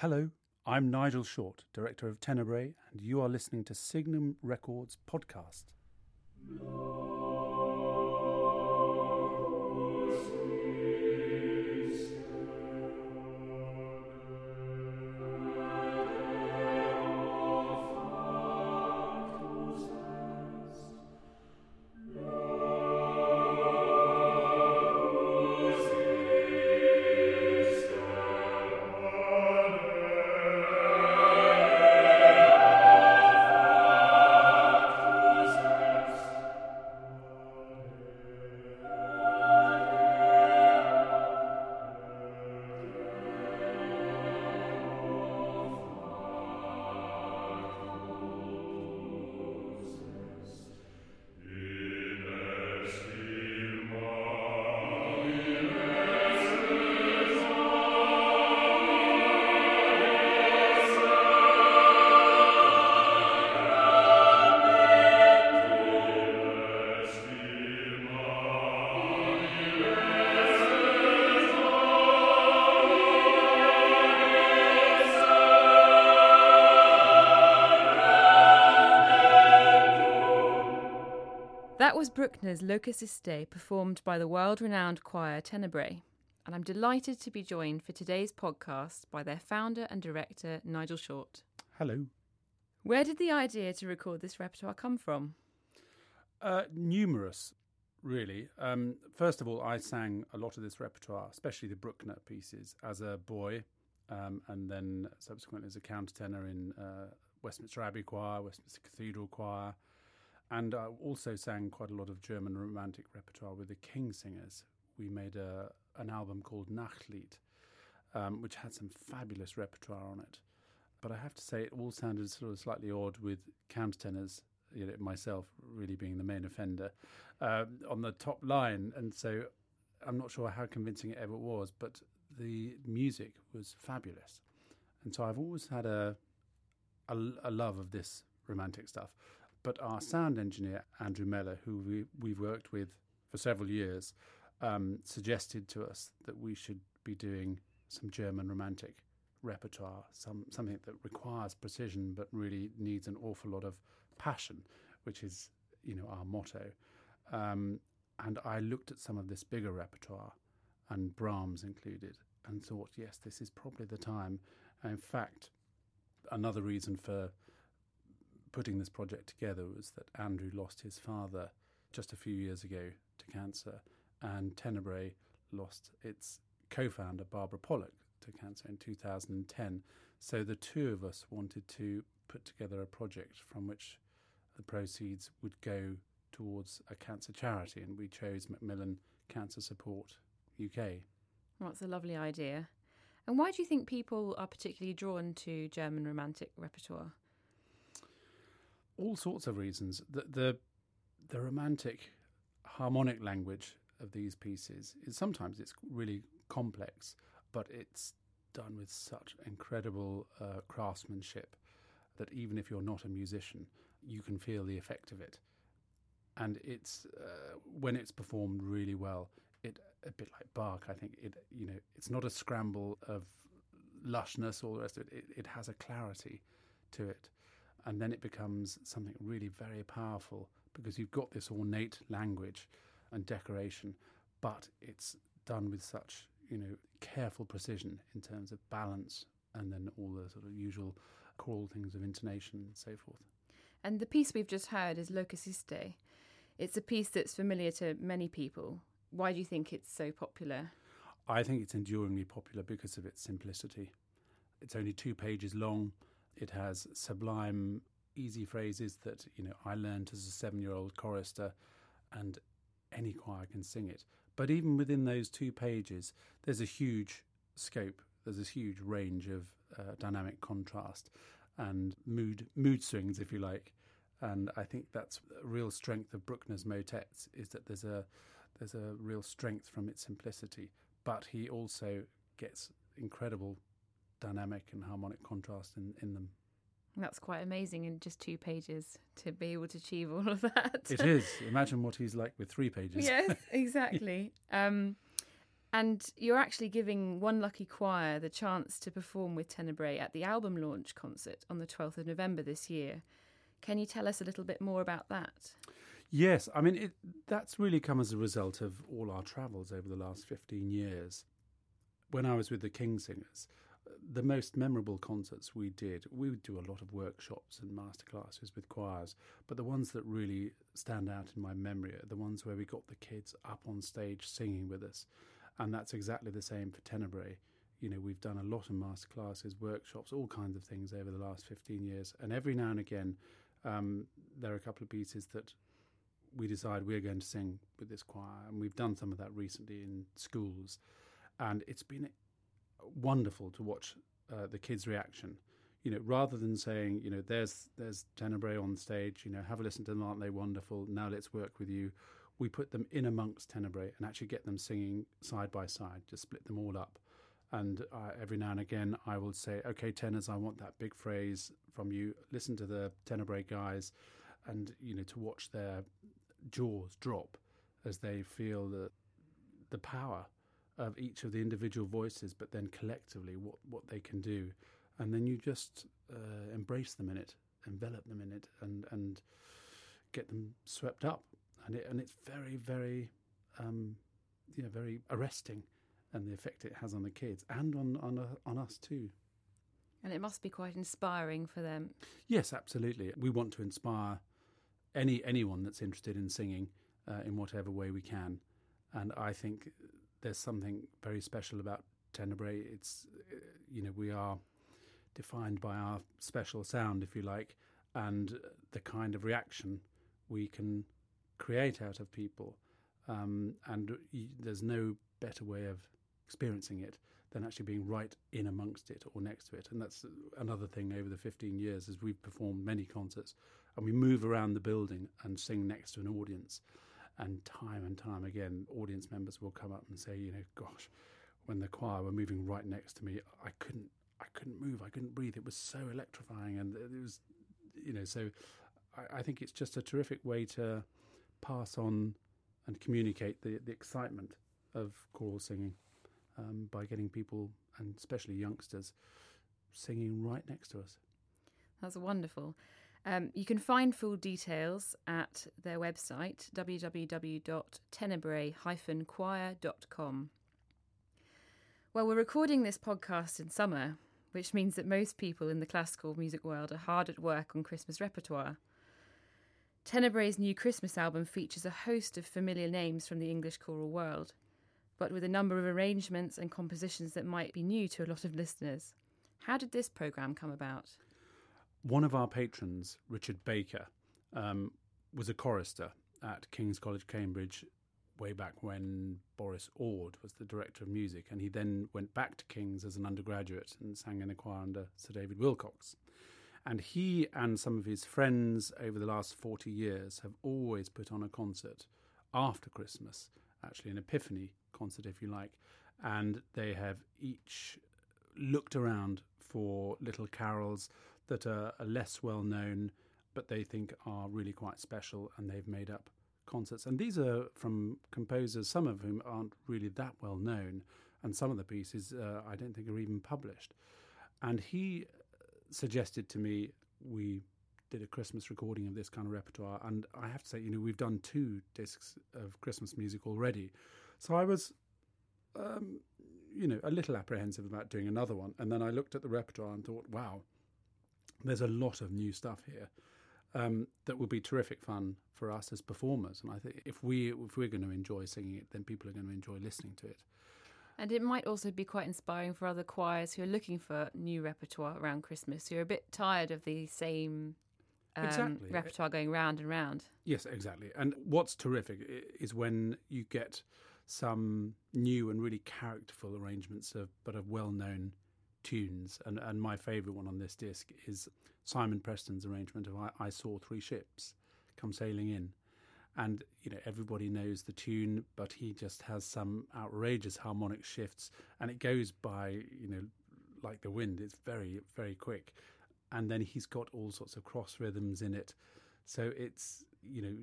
Hello, I'm Nigel Short, director of Tenebrae, and you are listening to Signum Records podcast. That Bruckner's Locus Iste, performed by the world renowned choir Tenebrae. And I'm delighted to be joined for today's podcast by their founder and director, Nigel Short. Hello. Where did the idea to record this repertoire come from? Uh, numerous, really. Um, first of all, I sang a lot of this repertoire, especially the Bruckner pieces, as a boy, um, and then subsequently as a countertenor in uh, Westminster Abbey Choir, Westminster Cathedral Choir, and I also sang quite a lot of German romantic repertoire with the King's Singers. We made a, an album called Nachtlied, um, which had some fabulous repertoire on it. But I have to say, it all sounded sort of slightly odd with countertenors, you know, myself really being the main offender, um, on the top line. And so I'm not sure how convincing it ever was, but the music was fabulous. And so I've always had a, a, a love of this romantic stuff. But our sound engineer, Andrew Meller, who we, we've worked with for several years, um, suggested to us that we should be doing some German romantic repertoire, some something that requires precision but really needs an awful lot of passion, which is you know our motto. Um, and I looked at some of this bigger repertoire, and Brahms included, and thought, yes, this is probably the time. And in fact, another reason for putting this project together was that Andrew lost his father just a few years ago to cancer, and Tenebrae lost its co founder, Barbara Pollock, to cancer in 2010. So the two of us wanted to put together a project from which the proceeds would go towards a cancer charity, and we chose Macmillan Cancer Support UK. Well, that's a lovely idea. And why do you think people are particularly drawn to German romantic repertoire? All sorts of reasons. The, the the romantic harmonic language of these pieces is sometimes it's really complex, but it's done with such incredible uh, craftsmanship that even if you're not a musician, you can feel the effect of it. And it's uh, when it's performed really well, it a bit like Bach. I think it you know it's not a scramble of lushness or the rest of it. It, it has a clarity to it and then it becomes something really very powerful because you've got this ornate language and decoration, but it's done with such you know careful precision in terms of balance and then all the sort of usual choral things of intonation and so forth. And the piece we've just heard is Locus Iste. It's a piece that's familiar to many people. Why do you think it's so popular? I think it's enduringly popular because of its simplicity. It's only two pages long. It has sublime, easy phrases that you know I learned as a seven-year-old chorister, and any choir can sing it. But even within those two pages, there's a huge scope. There's this huge range of uh, dynamic contrast and mood mood swings, if you like. And I think that's a real strength of Bruckner's motets is that there's a there's a real strength from its simplicity, but he also gets incredible dynamic and harmonic contrast in, in them. That's quite amazing in just two pages to be able to achieve all of that. It is. Imagine what he's like with three pages. yes, exactly. um, And you're actually giving one lucky choir the chance to perform with Tenebrae at the album launch concert on the 12th of November this year. Can you tell us a little bit more about that? Yes, I mean, it, that's really come as a result of all our travels over the last 15 years. When I was with the King's Singers, the most memorable concerts we did, we would do a lot of workshops and masterclasses with choirs, but the ones that really stand out in my memory are the ones where we got the kids up on stage singing with us. And that's exactly the same for Tenebrae. You know, we've done a lot of masterclasses, workshops, all kinds of things over the last 15 years. And every now and again, um, there are a couple of pieces that we decide we're going to sing with this choir. And we've done some of that recently in schools. And it's been wonderful to watch uh, the kids' reaction. You know, rather than saying, you know, there's there's Tenebrae on stage, you know, have a listen to them, aren't they wonderful? Now let's work with you. We put them in amongst Tenebrae and actually get them singing side by side, just split them all up. And uh, every now and again, I will say, okay, tenors, I want that big phrase from you. Listen to the Tenebrae guys, and you know, to watch their jaws drop as they feel the the power of each of the individual voices, but then collectively what, what they can do. And then you just uh, embrace them in it, envelop them in it, and, and get them swept up. And, it, and it's very, very, um, yeah, very arresting, and the effect it has on the kids and on, on, uh, on us too. And it must be quite inspiring for them. Yes, absolutely. We want to inspire any anyone that's interested in singing uh, in whatever way we can. And I think there's something very special about Tenebrae. It's, you know, we are defined by our special sound, if you like, and the kind of reaction we can create out of people. Um, and there's no better way of experiencing it than actually being right in amongst it or next to it. And that's another thing over the 15 years as we've performed many concerts and we move around the building and sing next to an audience. And time and time again, audience members will come up and say, you know, gosh, when the choir were moving right next to me, I couldn't, I couldn't move, I couldn't breathe. It was so electrifying, and it was, you know, so I, I think it's just a terrific way to pass on and communicate the the excitement of choral singing um, by getting people and especially youngsters singing right next to us. That's wonderful. Um, you can find full details at their website, www.tenebrae-choir.com. Well, we're recording this podcast in summer, which means that most people in the classical music world are hard at work on Christmas repertoire. Tenebrae's new Christmas album features a host of familiar names from the English choral world, but with a number of arrangements and compositions that might be new to a lot of listeners. How did this programme come about? One of our patrons, Richard Baker, um, was a chorister at King's College, Cambridge, way back when Boris Ord was the director of music, and he then went back to King's as an undergraduate and sang in a choir under Sir David Willcocks. And he and some of his friends over the last 40 years have always put on a concert after Christmas, actually an Epiphany concert, if you like, and they have each looked around for little carols that are, less well known, but they think are really quite special, and they've made up concerts. And these are from composers, some of whom aren't really that well known, and some of the pieces uh, I don't think are even published. And he suggested to me we did a Christmas recording of this kind of repertoire, and I have to say, you know, we've done two discs of Christmas music already, so I was, um, you know, a little apprehensive about doing another one. And then I looked at the repertoire and thought, wow, there's a lot of new stuff here um, that will be terrific fun for us as performers. And I think if we if we're going to enjoy singing it, then people are going to enjoy listening to it. And it might also be quite inspiring for other choirs who are looking for new repertoire around Christmas, who are a bit tired of the same um, exactly. repertoire going round and round. Yes, exactly. And what's terrific is when you get some new and really characterful arrangements of but of well-known tunes. And and my favourite one on this disc is Simon Preston's arrangement of I, I Saw Three Ships Come Sailing In. And you know everybody knows the tune, but he just has some outrageous harmonic shifts, and it goes by you know like the wind. It's very very quick, and then he's got all sorts of cross rhythms in it, so it's you know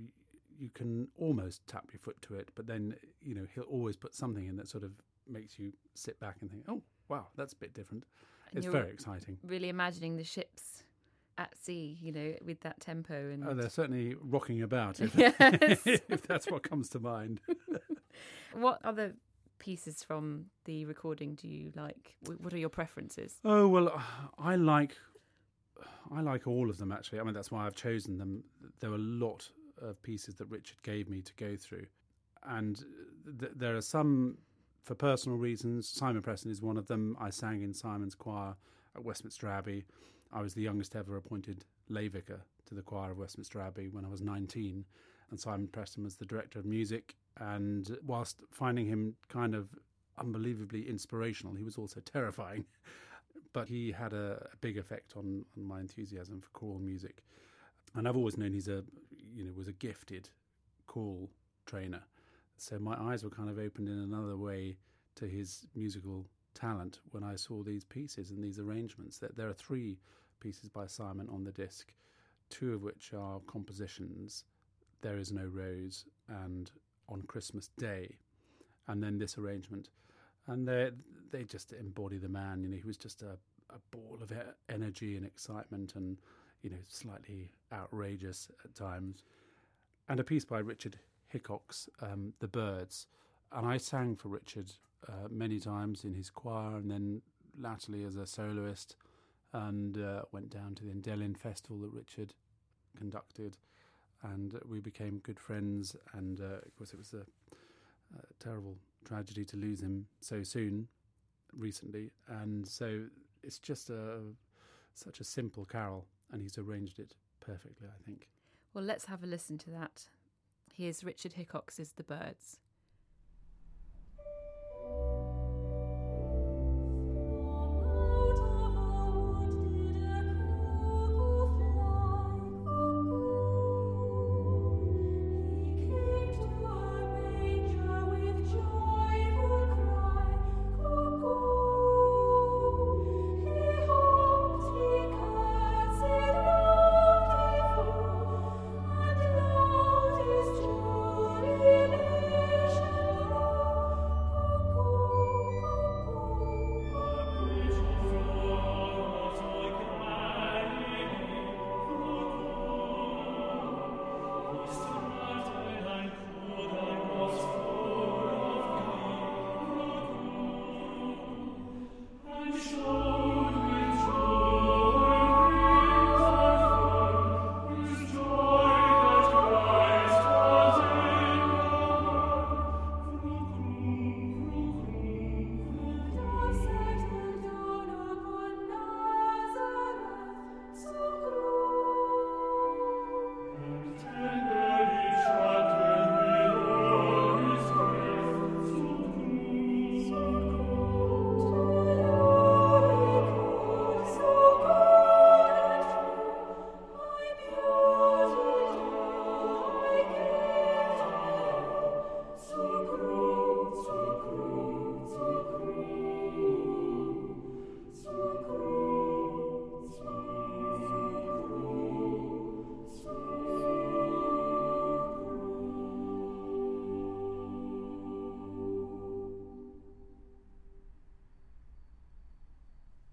you can almost tap your foot to it, but then you know he'll always put something in that sort of makes you sit back and think, oh, wow, that's a bit different. And it's very exciting. Really imagining the ships at sea, you know, with that tempo and Oh, they're certainly rocking about, if, Yes. if that's what comes to mind. what other pieces from the recording do you like? What are your preferences? Oh well, I like I like all of them actually. I mean that's why I've chosen them. There were a lot of pieces that Richard gave me to go through, and th- there are some for personal reasons. Simon Preston is one of them. I sang in Simon's choir at Westminster Abbey. I was the youngest ever appointed lay vicar to the choir of Westminster Abbey when I was 19, and Simon Preston was the director of music. And whilst finding him kind of unbelievably inspirational, he was also terrifying. But he had a, a big effect on, on my enthusiasm for choral music, and I've always known he's a you know was a gifted choral trainer. So my eyes were kind of opened in another way to his musical talent when I saw these pieces and these arrangements. That there are three pieces by Simon on the disc, two of which are compositions. There is no rose and on Christmas Day, and then this arrangement, and they they just embody the man. You know, he was just a, a ball of energy and excitement, and you know, slightly outrageous at times. And a piece by Richard Hickox, um, "The Birds," and I sang for Richard uh, many times in his choir, and then latterly as a soloist, and uh, went down to the Endellion Festival that Richard conducted, and we became good friends. And uh, of course, it was a, a terrible tragedy to lose him so soon, recently, and so it's just a such a simple carol, and he's arranged it perfectly, I think. Well, let's have a listen to that. Here's Richard Hickox's The Birds.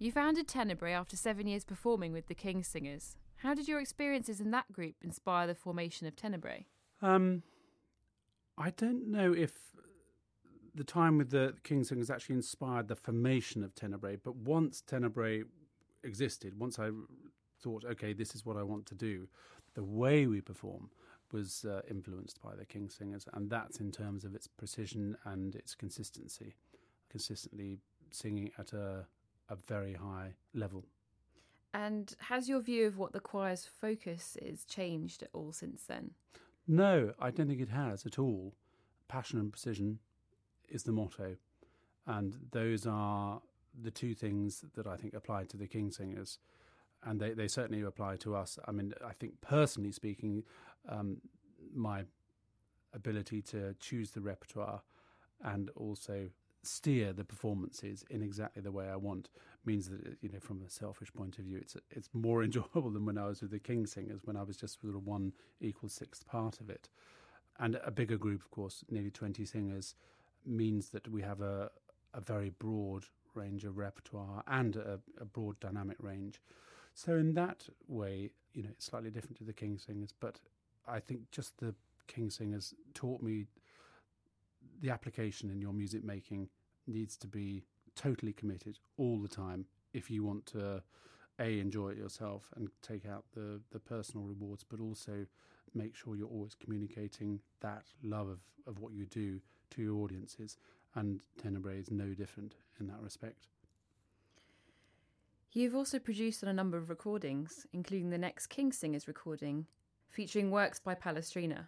You founded Tenebrae after seven years performing with the King's Singers. How did your experiences in that group inspire the formation of Tenebrae? Um, I don't know if the time with the King's Singers actually inspired the formation of Tenebrae, but once Tenebrae existed, once I thought, okay, this is what I want to do, the way we perform was uh, influenced by the King's Singers, and that's in terms of its precision and its consistency, consistently singing at a, a very high level. And has your view of what the choir's focus is changed at all since then? No, I don't think it has at all. Passion and precision is the motto, and those are the two things that I think apply to the King's Singers, and they, they certainly apply to us. I mean, I think personally speaking, um, my ability to choose the repertoire and also steer the performances in exactly the way I want means that you know from a selfish point of view it's it's more enjoyable than when I was with the King's Singers when I was just sort of one equal sixth part of it and a bigger group of course nearly 20 singers means that we have a a very broad range of repertoire and a, a, broad dynamic range. So in that way, you know, it's slightly different to the King's Singers, but I think just the King's Singers taught me the application in your music making needs to be totally committed all the time if you want to a enjoy it yourself and take out the the personal rewards but also make sure you're always communicating that love of, of what you do to your audiences and Tenebrae is no different in that respect. You've also produced on a number of recordings, including the next King's Singers recording, featuring works by Palestrina.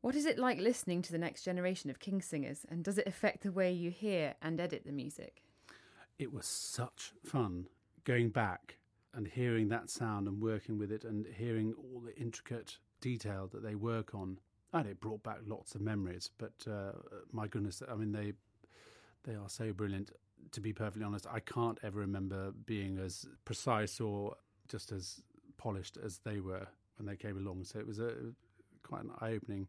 What is it like listening to the next generation of King's Singers, and does it affect the way you hear and edit the music? It was such fun going back and hearing that sound and working with it and hearing all the intricate detail that they work on and it brought back lots of memories. But uh, my goodness, I mean they they are so brilliant. To be perfectly honest, I can't ever remember being as precise or just as polished as they were when they came along. So it was a quite an eye-opening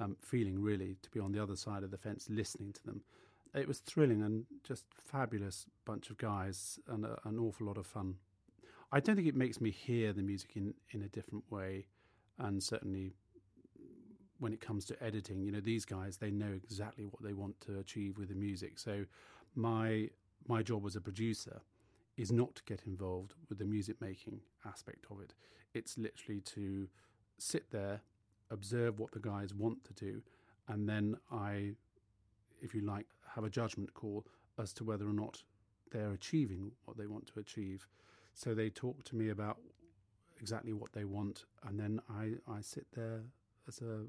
um, feeling, really, to be on the other side of the fence listening to them. It was thrilling and just fabulous bunch of guys and a, an awful lot of fun. I don't think it makes me hear the music in, in a different way, and certainly when it comes to editing, you know, these guys they know exactly what they want to achieve with the music. So my my job as a producer is not to get involved with the music making aspect of it. It's literally to sit there, observe what the guys want to do, and then I, if you like, have a judgment call as to whether or not they're achieving what they want to achieve. So they talk to me about exactly what they want, and then I, I sit there as a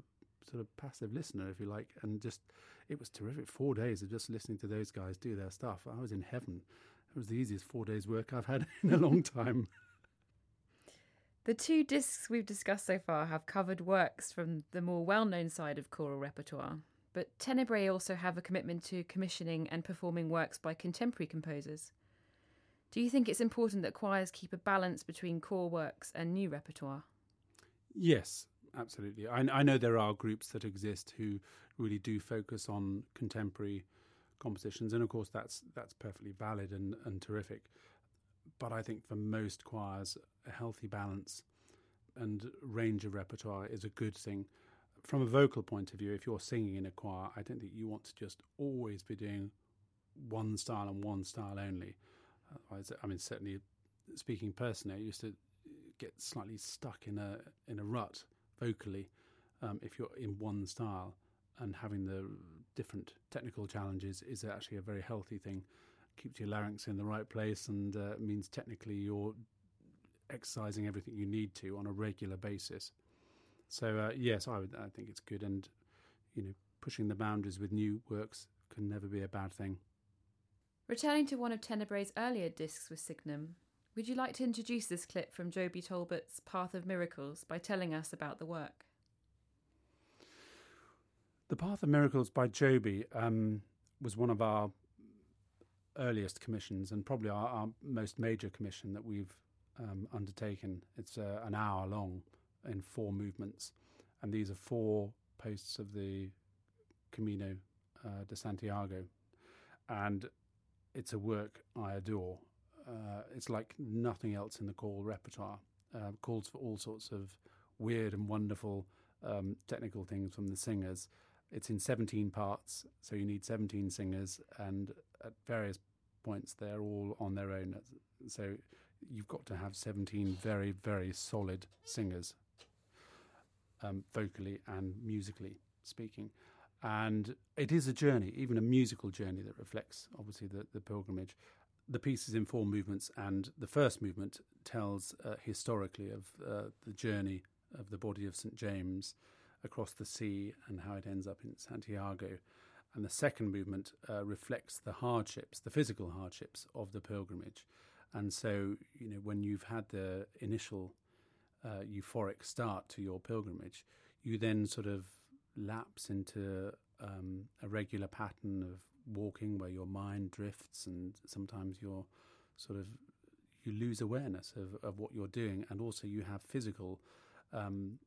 sort of passive listener, if you like, and just it was terrific. Four days of just listening to those guys do their stuff. I was in heaven. It was the easiest four days' work I've had in a long time. The two discs we've discussed so far have covered works from the more well known side of choral repertoire, but Tenebrae also have a commitment to commissioning and performing works by contemporary composers. Do you think it's important that choirs keep a balance between core works and new repertoire? Yes, absolutely. I, I, know there are groups that exist who really do focus on contemporary compositions, and of course that's that's perfectly valid and, and terrific. But I think for most choirs, a healthy balance and range of repertoire is a good thing. From a vocal point of view, if you're singing in a choir, I don't think you want to just always be doing one style and one style only. Otherwise, I mean, certainly speaking personally, I used to get slightly stuck in a in a rut vocally um, if you're in one style and having the different technical challenges is actually a very healthy thing keeps your larynx in the right place and uh, means technically you're exercising everything you need to on a regular basis so uh, yes I would I think it's good and you know pushing the boundaries with new works can never be a bad thing returning to one of Tenebrae's earlier discs with Signum would you like to introduce this clip from Joby Talbot's Path of Miracles by telling us about the work? The Path of Miracles by Joby um, was one of our earliest commissions and probably our, our most major commission that we've um, undertaken. It's uh, an hour long in four movements, and these are four posts of the Camino uh, de Santiago. And it's a work I adore uh, it's like nothing else in the call repertoire. Uh, calls for all sorts of weird and wonderful um, technical things from the singers. It's in 17 parts, so you need 17 singers, and at various points they're all on their own. So you've got to have 17 very, very solid singers, um, vocally and musically speaking. And it is a journey, even a musical journey that reflects, obviously, the, the pilgrimage the piece is in four movements, and the first movement tells uh, historically of uh, the journey of the body of St. James across the sea and how it ends up in Santiago. And the second movement uh, reflects the hardships, the physical hardships of the pilgrimage. And so, you know, when you've had the initial uh, euphoric start to your pilgrimage, you then sort of lapse into um, a regular pattern of walking where your mind drifts and sometimes you're sort of you lose awareness of, of what you're doing and also you have physical um,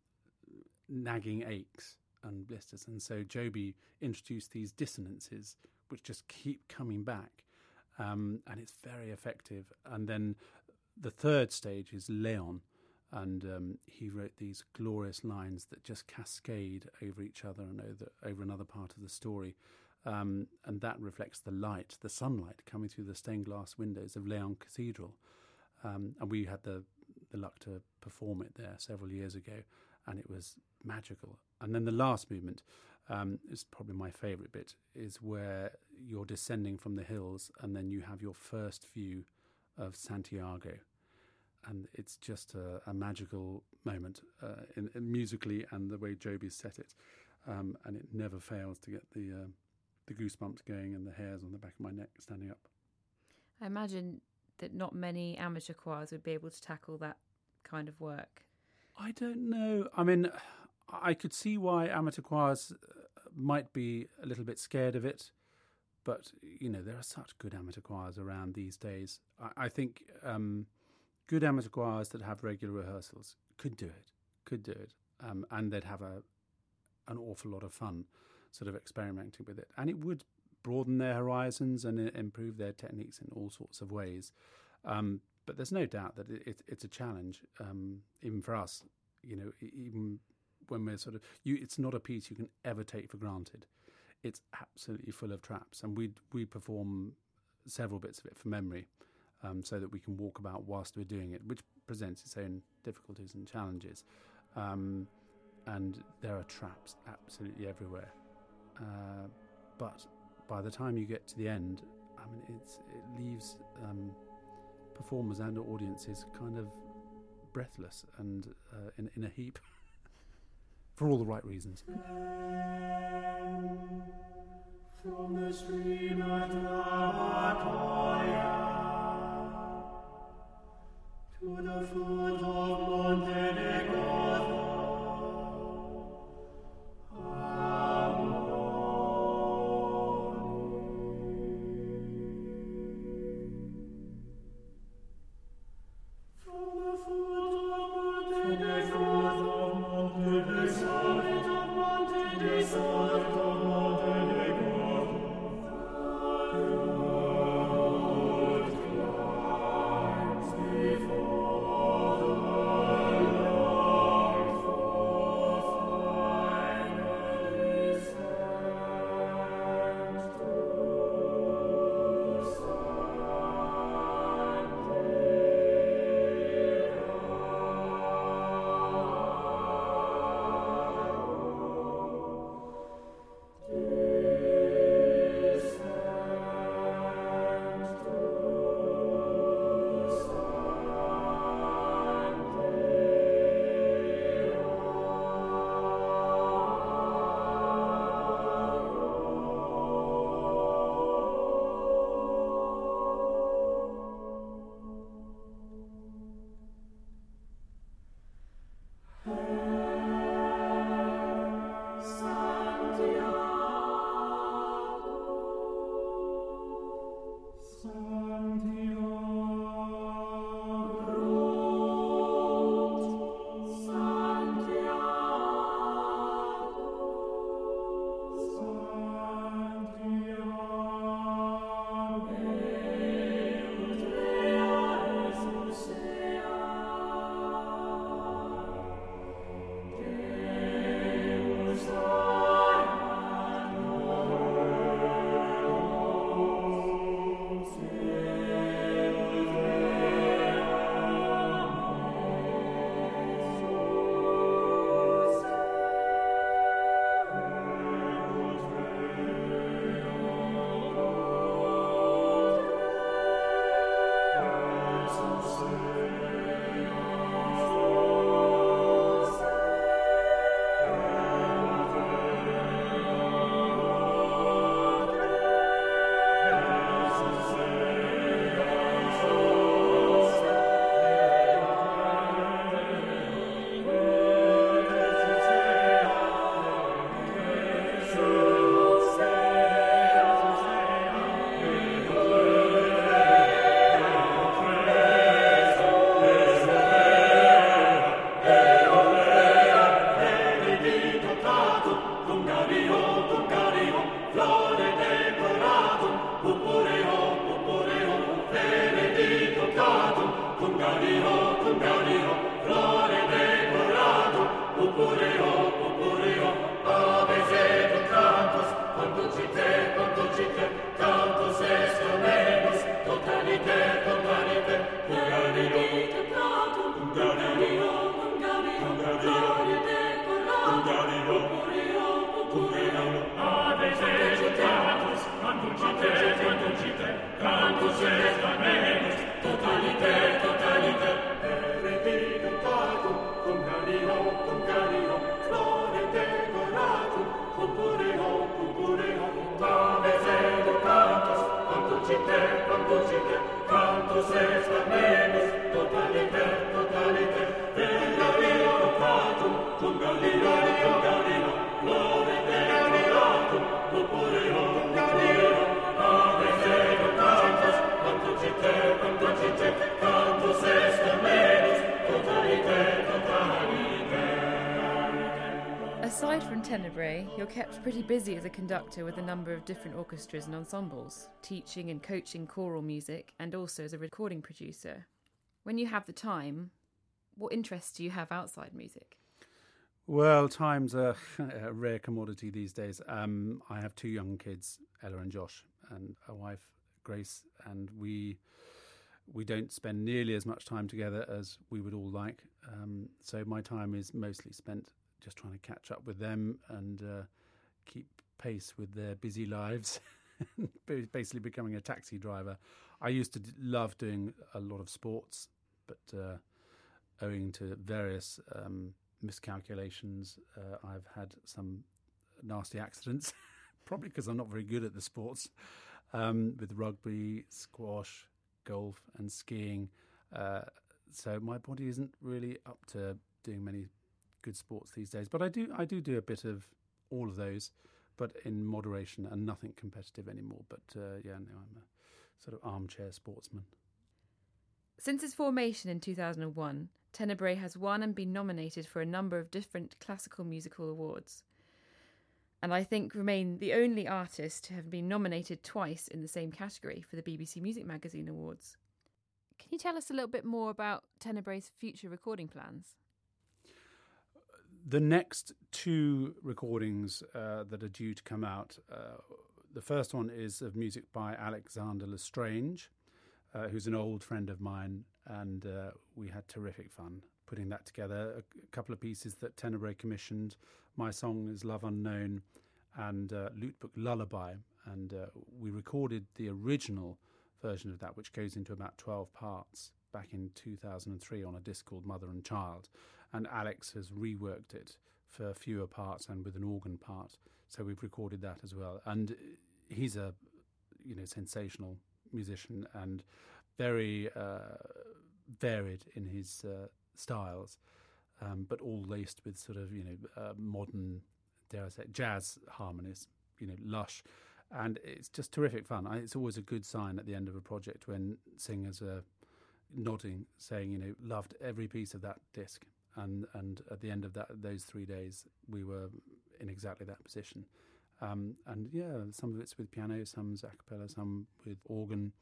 nagging aches and blisters and so Joby introduced these dissonances which just keep coming back, um, and it's very effective. And then the third stage is Leon, and um, he wrote these glorious lines that just cascade over each other and over, over another part of the story. Um, and that reflects the light, the sunlight coming through the stained glass windows of Leon Cathedral. Um, and we had the, the luck to perform it there several years ago, and it was magical. And then the last movement um, is probably my favourite bit, is where you're descending from the hills, and then you have your first view of Santiago and it's just a, a magical moment uh, in, in musically and the way Joby set it, um, and it never fails to get the uh, the goosebumps going and the hairs on the back of my neck standing up. I imagine that not many amateur choirs would be able to tackle that kind of work. I don't know. I mean, I could see why amateur choirs uh, might be a little bit scared of it. But you know there are such good amateur choirs around these days. I, I think um, good amateur choirs that have regular rehearsals could do it, could do it, um, and they'd have a an awful lot of fun, sort of experimenting with it, and it would broaden their horizons and improve their techniques in all sorts of ways. Um, but there's no doubt that it, it, it's a challenge, um, even for us. You know, even when we're sort of, you, it's not a piece you can ever take for granted. It's absolutely full of traps, and we we perform several bits of it from memory um, so that we can walk about whilst we're doing it, which presents its own difficulties and challenges. Um, and there are traps absolutely everywhere. Uh, but by the time you get to the end, I mean, it's it leaves um, performers and audiences kind of breathless and uh, in, in a heap for all the right reasons. From the stream of Cum cario, to the foot of Monte Aside from Tenebrae, you're kept pretty busy as a conductor with a number of different orchestras and ensembles, teaching and coaching choral music, and also as a recording producer. When you have the time, what interests do you have outside music? Well, time's a, a rare commodity these days. Um, I have two young kids, Ella and Josh, and a wife, Grace, and we we don't spend nearly as much time together as we would all like. Um, so my time is mostly spent just trying to catch up with them and uh, keep pace with their busy lives. Basically, becoming a taxi driver. I used to love doing a lot of sports, but uh, owing to various um, miscalculations, uh, I've had some nasty accidents. Probably because I'm not very good at the sports, um, with rugby, squash, golf, and skiing. Uh, so my body isn't really up to doing many good sports these days. But I do I do do a bit of all of those, but in moderation and nothing competitive anymore. But uh, yeah, no, I'm a sort of armchair sportsman. Since its formation in 2001, Tenebrae has won and been nominated for a number of different classical musical awards. And I think remain the only artist to have been nominated twice in the same category for the BBC Music Magazine Awards. Can you tell us a little bit more about Tenebrae's future recording plans? The next two recordings uh, that are due to come out, uh, the first one is of music by Alexander L'Estrange, uh, who's an old friend of mine, and uh, we had terrific fun putting that together. A, couple of pieces that Tenebrae commissioned. My song is Love Unknown and uh, Lute Book Lullaby, and uh, we recorded the original version of that, which goes into about 12 parts back in 2003 on a disc called Mother and Child and Alex has reworked it for fewer parts and with an organ part. So we've recorded that as well. And he's a you know sensational musician and very uh, varied in his uh, styles, um, but all laced with sort of you know uh, modern, dare I say, jazz harmonies. You know, lush. And it's just terrific fun. It's always a good sign at the end of a project when singers are nodding, saying, you know, loved every piece of that disc and and at the end of that those three days we were in exactly that position. Um, and yeah some of it's with piano some's a cappella some with organ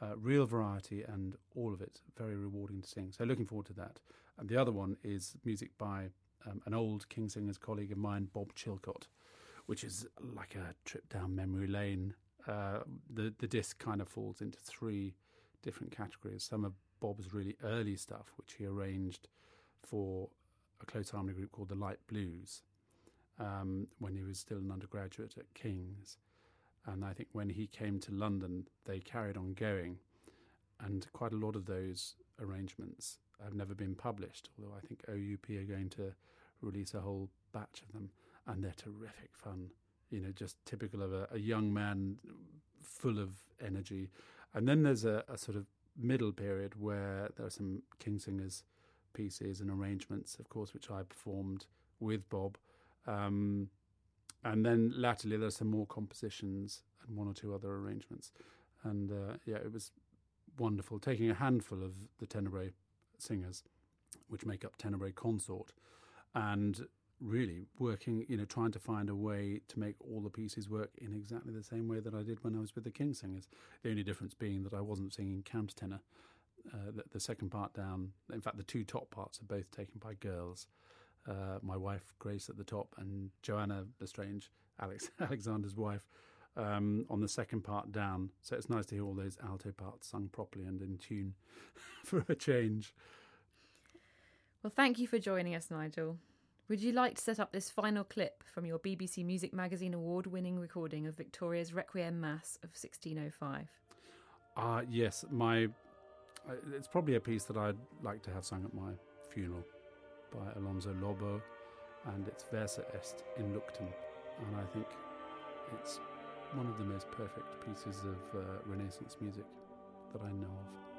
uh, real variety and all of it. Very rewarding to sing. So looking forward to that. And the other one is music by um, an old king's singers colleague of mine bob chilcott which is like a trip down memory lane. Uh, the the disc kind of falls into three different categories. Some of bob's really early stuff which he arranged for a close harmony group called the Light Blues um, when he was still an undergraduate at King's. And I think when he came to London, they carried on going. And quite a lot of those arrangements have never been published, although I think OUP are going to release a whole batch of them. And they're terrific fun. You know, just typical of a, a young man full of energy. And then there's a, a sort of middle period where there are some King's singers pieces and arrangements, of course, which I performed with Bob. Um, and then latterly, there's some more compositions and one or two other arrangements. And uh, yeah, it was wonderful taking a handful of the Tenebrae singers, which make up Tenebrae Consort, and really working, you know, trying to find a way to make all the pieces work in exactly the same way that I did when I was with the King's Singers. The only difference being that I wasn't singing countertenor uh, the, the, second part down. In fact, the two top parts are both taken by girls. Uh, my wife Grace at the top, and Joanna L'Estrange, Alex Alexander's wife, um, on the second part down. So it's nice to hear all those alto parts sung properly and in tune for a change. Well, thank you for joining us, Nigel. Would you like to set up this final clip from your BBC Music Magazine award winning recording of Victoria's Requiem Mass of 1605? Ah, uh, yes. My, It's probably a piece that I'd like to have sung at my funeral by Alonso Lobo, and it's Versa Est in Luctum. And I think it's one of the most perfect pieces of uh, Renaissance music that I know of.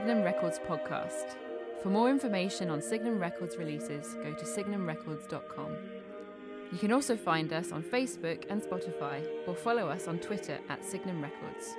Signum Records podcast. For more information on Signum Records releases, go to signumrecords.com. You can also find us on Facebook and Spotify or follow us on Twitter at Signum Records.